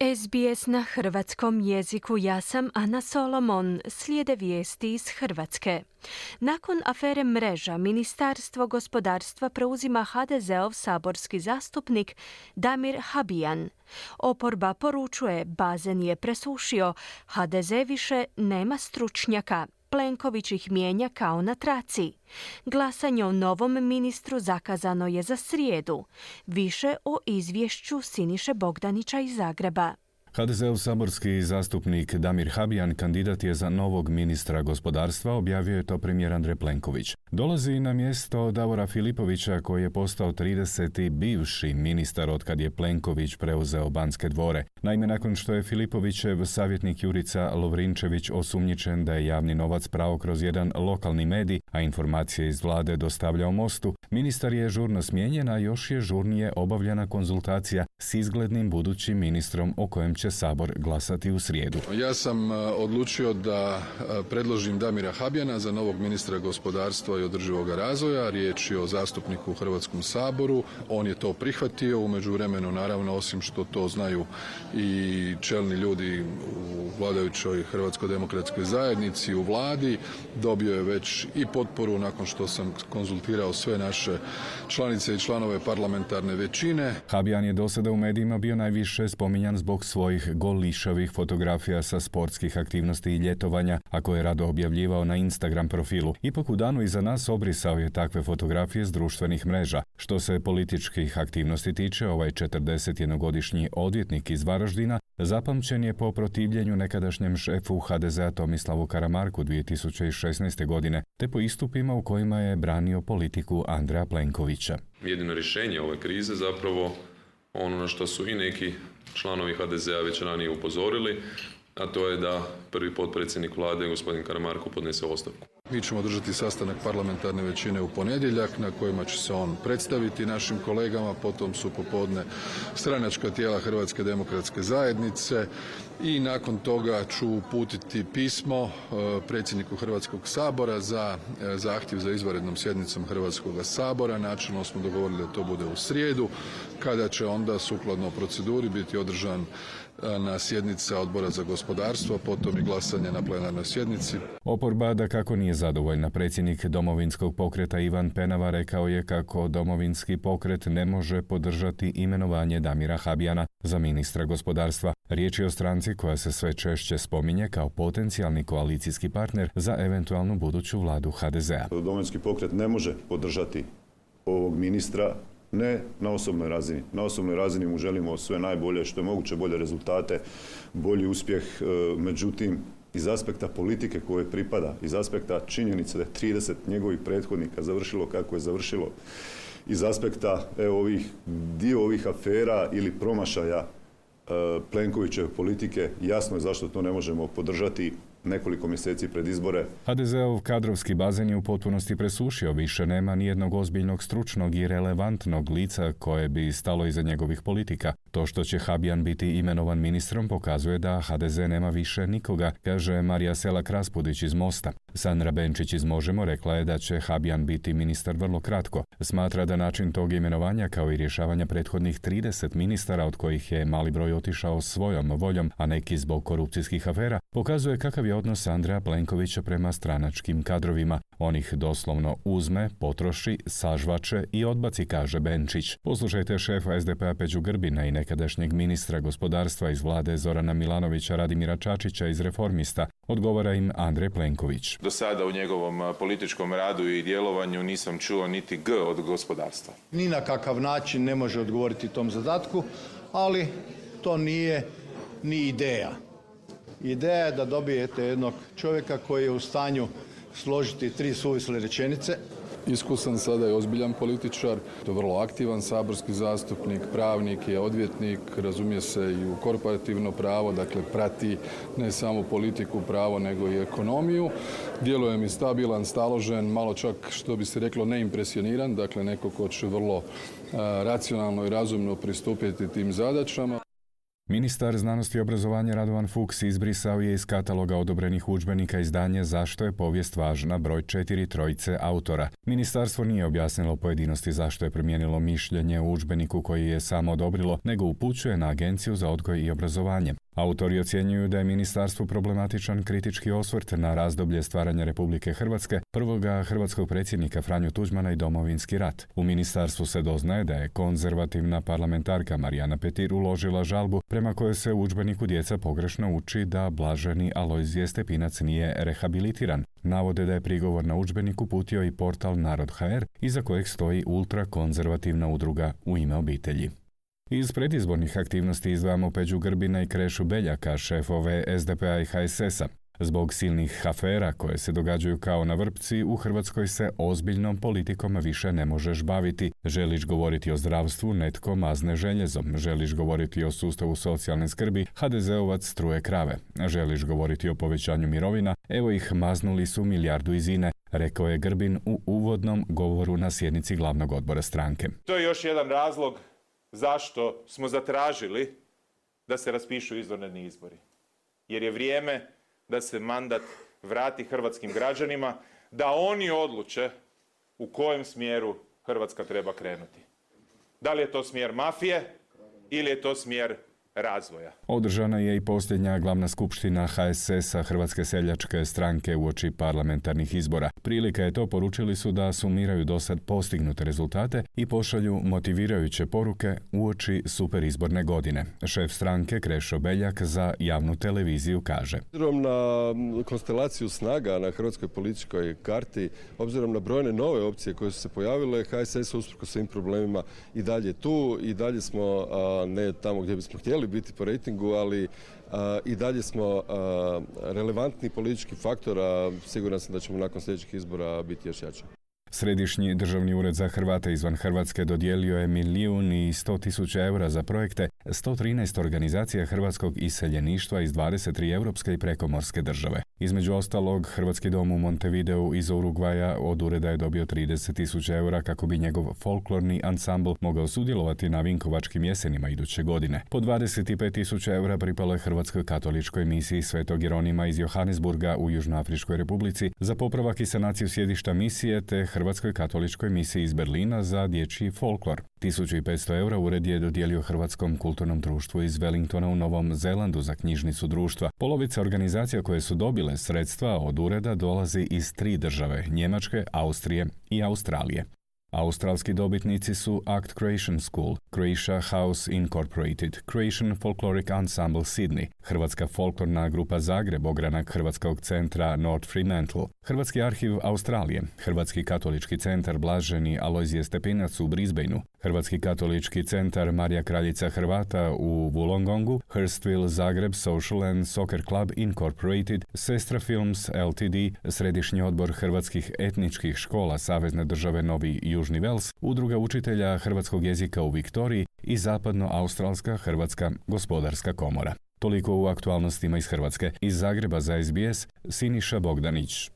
SBS na hrvatskom jeziku ja sam Ana Solomon, slijede vijesti iz Hrvatske. Nakon afere mreža, Ministarstvo gospodarstva preuzima HDZ-ov saborski zastupnik Damir Habijan. Oporba poručuje, bazen je presušio, HDZ više nema stručnjaka, Plenković ih mijenja kao na traci. Glasanje o novom ministru zakazano je za srijedu. Više o izvješću Siniše Bogdanića iz Zagreba. HDZ-ov saborski zastupnik Damir Habijan kandidat je za novog ministra gospodarstva, objavio je to premijer Andrej Plenković. Dolazi na mjesto Davora Filipovića koji je postao 30. bivši ministar od kad je Plenković preuzeo Banske dvore. Naime, nakon što je Filipovićev savjetnik Jurica Lovrinčević osumnjičen da je javni novac pravo kroz jedan lokalni medij, a informacije iz vlade dostavljao mostu, ministar je žurno smijenjen, a još je žurnije obavljena konzultacija s izglednim budućim ministrom o kojem će Sabor glasati u srijedu. Ja sam e, odlučio da e, predložim Damira Habjana za novog ministra gospodarstva i održivog razvoja. Riječ je o zastupniku u Hrvatskom saboru. On je to prihvatio. U međuvremenu, naravno, osim što to znaju i čelni ljudi u vladajućoj Hrvatskoj demokratskoj zajednici, u vladi, dobio je već i potporu nakon što sam konzultirao sve naše članice i članove parlamentarne većine. Habjan je do sada u medijima bio najviše spominjan zbog svojih golišavih fotografija sa sportskih aktivnosti i ljetovanja, a koje je rado objavljivao na Instagram profilu. Ipak u danu iza nas obrisao je takve fotografije s društvenih mreža. Što se političkih aktivnosti tiče, ovaj 41-godišnji odvjetnik iz Varaždina zapamćen je po protivljenju nekadašnjem šefu HDZ-a Tomislavu Karamarku 2016. godine, te po istupima u kojima je branio politiku Andreja Plenkovića. Jedino rješenje ove krize zapravo ono na što su i neki članovi HDZ-a već ranije upozorili, a to je da prvi potpredsjednik vlade, gospodin Karamarko, podnese ostavku. Mi ćemo držati sastanak parlamentarne većine u ponedjeljak na kojima će se on predstaviti našim kolegama, potom su popodne stranačka tijela Hrvatske demokratske zajednice i nakon toga ću uputiti pismo e, predsjedniku Hrvatskog sabora za e, zahtjev za izvanrednom sjednicom Hrvatskog sabora. Načelno smo dogovorili da to bude u srijedu, kada će onda sukladno proceduri biti održan na sjednica odbora za gospodarstvo, potom i glasanje na plenarnoj sjednici. Oporba da kako nije zadovoljna. Predsjednik domovinskog pokreta Ivan Penava rekao je kako domovinski pokret ne može podržati imenovanje Damira Habijana za ministra gospodarstva. Riječ je o stranci koja se sve češće spominje kao potencijalni koalicijski partner za eventualnu buduću vladu HDZ-a. Domovinski pokret ne može podržati ovog ministra ne na osobnoj razini. Na osobnoj razini mu želimo sve najbolje, što je moguće bolje rezultate, bolji uspjeh. E, međutim, iz aspekta politike koje pripada, iz aspekta činjenice da je 30 njegovih prethodnika završilo kako je završilo, iz aspekta evo, ovih, dio ovih afera ili promašaja e, Plenkovićeve politike, jasno je zašto to ne možemo podržati nekoliko mjeseci pred izbore. HDZ-ov kadrovski bazen je u potpunosti presušio, više nema nijednog ozbiljnog stručnog i relevantnog lica koje bi stalo iza njegovih politika. To što će Habjan biti imenovan ministrom pokazuje da HDZ nema više nikoga, kaže Marija Selak Raspudić iz Mosta. Sandra Benčić iz Možemo rekla je da će Habjan biti ministar vrlo kratko. Smatra da način tog imenovanja kao i rješavanja prethodnih 30 ministara od kojih je mali broj otišao svojom voljom, a neki zbog korupcijskih afera, pokazuje kakav je odnos Andreja Plenkovića prema stranačkim kadrovima. On ih doslovno uzme, potroši, sažvače i odbaci, kaže Benčić. Poslušajte šefa SDP-a Peđu Grbina i nekadašnjeg ministra gospodarstva iz vlade Zorana Milanovića Radimira Čačića iz Reformista, odgovara im Andrej Plenković. Do sada u njegovom političkom radu i djelovanju nisam čuo niti G od gospodarstva. Ni na kakav način ne može odgovoriti tom zadatku, ali to nije ni ideja. Ideja je da dobijete jednog čovjeka koji je u stanju složiti tri suvisle rečenice. Iskusan sada je ozbiljan političar, to je vrlo aktivan saborski zastupnik, pravnik je, odvjetnik, razumije se i u korporativno pravo, dakle prati ne samo politiku, pravo, nego i ekonomiju. Djeluje mi stabilan, staložen, malo čak što bi se reklo neimpresioniran, dakle neko ko će vrlo racionalno i razumno pristupiti tim zadaćama. Ministar znanosti i obrazovanja Radovan Fuchs izbrisao je iz kataloga odobrenih udžbenika izdanje Zašto je povijest važna broj četiri trojice autora. Ministarstvo nije objasnilo pojedinosti zašto je promijenilo mišljenje u udžbeniku koji je samo odobrilo, nego upućuje na Agenciju za odgoj i obrazovanje. Autori ocjenjuju da je ministarstvu problematičan kritički osvrt na razdoblje stvaranja Republike Hrvatske, prvoga hrvatskog predsjednika Franju Tuđmana i domovinski rat. U ministarstvu se doznaje da je konzervativna parlamentarka Marijana Petir uložila žalbu prema kojoj se u udžbeniku djeca pogrešno uči da blaženi Alojzije Stepinac nije rehabilitiran. Navode da je prigovor na udžbenik uputio i portal Narod.hr iza kojeg stoji ultrakonzervativna udruga u ime obitelji. Iz predizbornih aktivnosti izdvajamo Peđu Grbina i Krešu Beljaka, šefove SDP-a i HSS-a. Zbog silnih afera koje se događaju kao na vrpci, u Hrvatskoj se ozbiljnom politikom više ne možeš baviti. Želiš govoriti o zdravstvu, netko mazne željezom. Želiš govoriti o sustavu socijalne skrbi, HDZ-ovac struje krave. Želiš govoriti o povećanju mirovina, evo ih maznuli su milijardu izine, rekao je Grbin u uvodnom govoru na sjednici glavnog odbora stranke. To je još jedan razlog zašto smo zatražili da se raspišu izvanredni izbori. Jer je vrijeme da se mandat vrati hrvatskim građanima, da oni odluče u kojem smjeru Hrvatska treba krenuti. Da li je to smjer mafije ili je to smjer razvoja. Održana je i posljednja glavna skupština HSS-a Hrvatske seljačke stranke u oči parlamentarnih izbora. Prilika je to poručili su da sumiraju do sad postignute rezultate i pošalju motivirajuće poruke u oči superizborne godine. Šef stranke Krešo Beljak za javnu televiziju kaže. Obzirom na konstelaciju snaga na hrvatskoj političkoj karti, obzirom na brojne nove opcije koje su se pojavile, HSS usprko svim problemima i dalje tu i dalje smo ne tamo gdje bismo htjeli biti po rejtingu, ali i dalje smo relevantni politički faktor, a siguran sam da ćemo nakon sljedećih izbora biti još jači. Središnji državni ured za Hrvate izvan Hrvatske dodijelio je milijun i sto tisuća eura za projekte 113 organizacija hrvatskog iseljeništva iz 23 europske i prekomorske države. Između ostalog, Hrvatski dom u Montevideo iz Urugvaja od ureda je dobio 30 tisuća eura kako bi njegov folklorni ansambl mogao sudjelovati na Vinkovačkim jesenima iduće godine. Po 25 tisuća eura pripalo je Hrvatskoj katoličkoj misiji Svetog Jeronima iz Johannesburga u Južnoafričkoj republici za popravak i sanaciju sjedišta misije te Hrvatskoj katoličkoj misiji iz Berlina za dječji folklor. 1500 eura ured je dodijelio Hrvatskom kulturnom društvu iz Wellingtona u Novom Zelandu za knjižnicu društva. Polovica organizacija koje su dobile sredstva od ureda dolazi iz tri države, Njemačke, Austrije i Australije. Australski dobitnici su Act Creation School, Croatia House Incorporated, Croatian Folkloric Ensemble Sydney, Hrvatska folklorna grupa Zagreb, ogranak Hrvatskog centra North Fremantle, Hrvatski arhiv Australije, Hrvatski katolički centar Blaženi Alojzije Stepinac u Brisbaneu, Hrvatski katolički centar Marija Kraljica Hrvata u Wollongongu, Hurstville Zagreb Social and Soccer Club Incorporated, Sestra Films Ltd, Središnji odbor hrvatskih etničkih škola Savezne države Novi Južni Vels, Udruga učitelja hrvatskog jezika u Viktoriji i Zapadno-Australska Hrvatska gospodarska komora. Toliko u aktualnostima iz Hrvatske. Iz Zagreba za SBS, Siniša Bogdanić.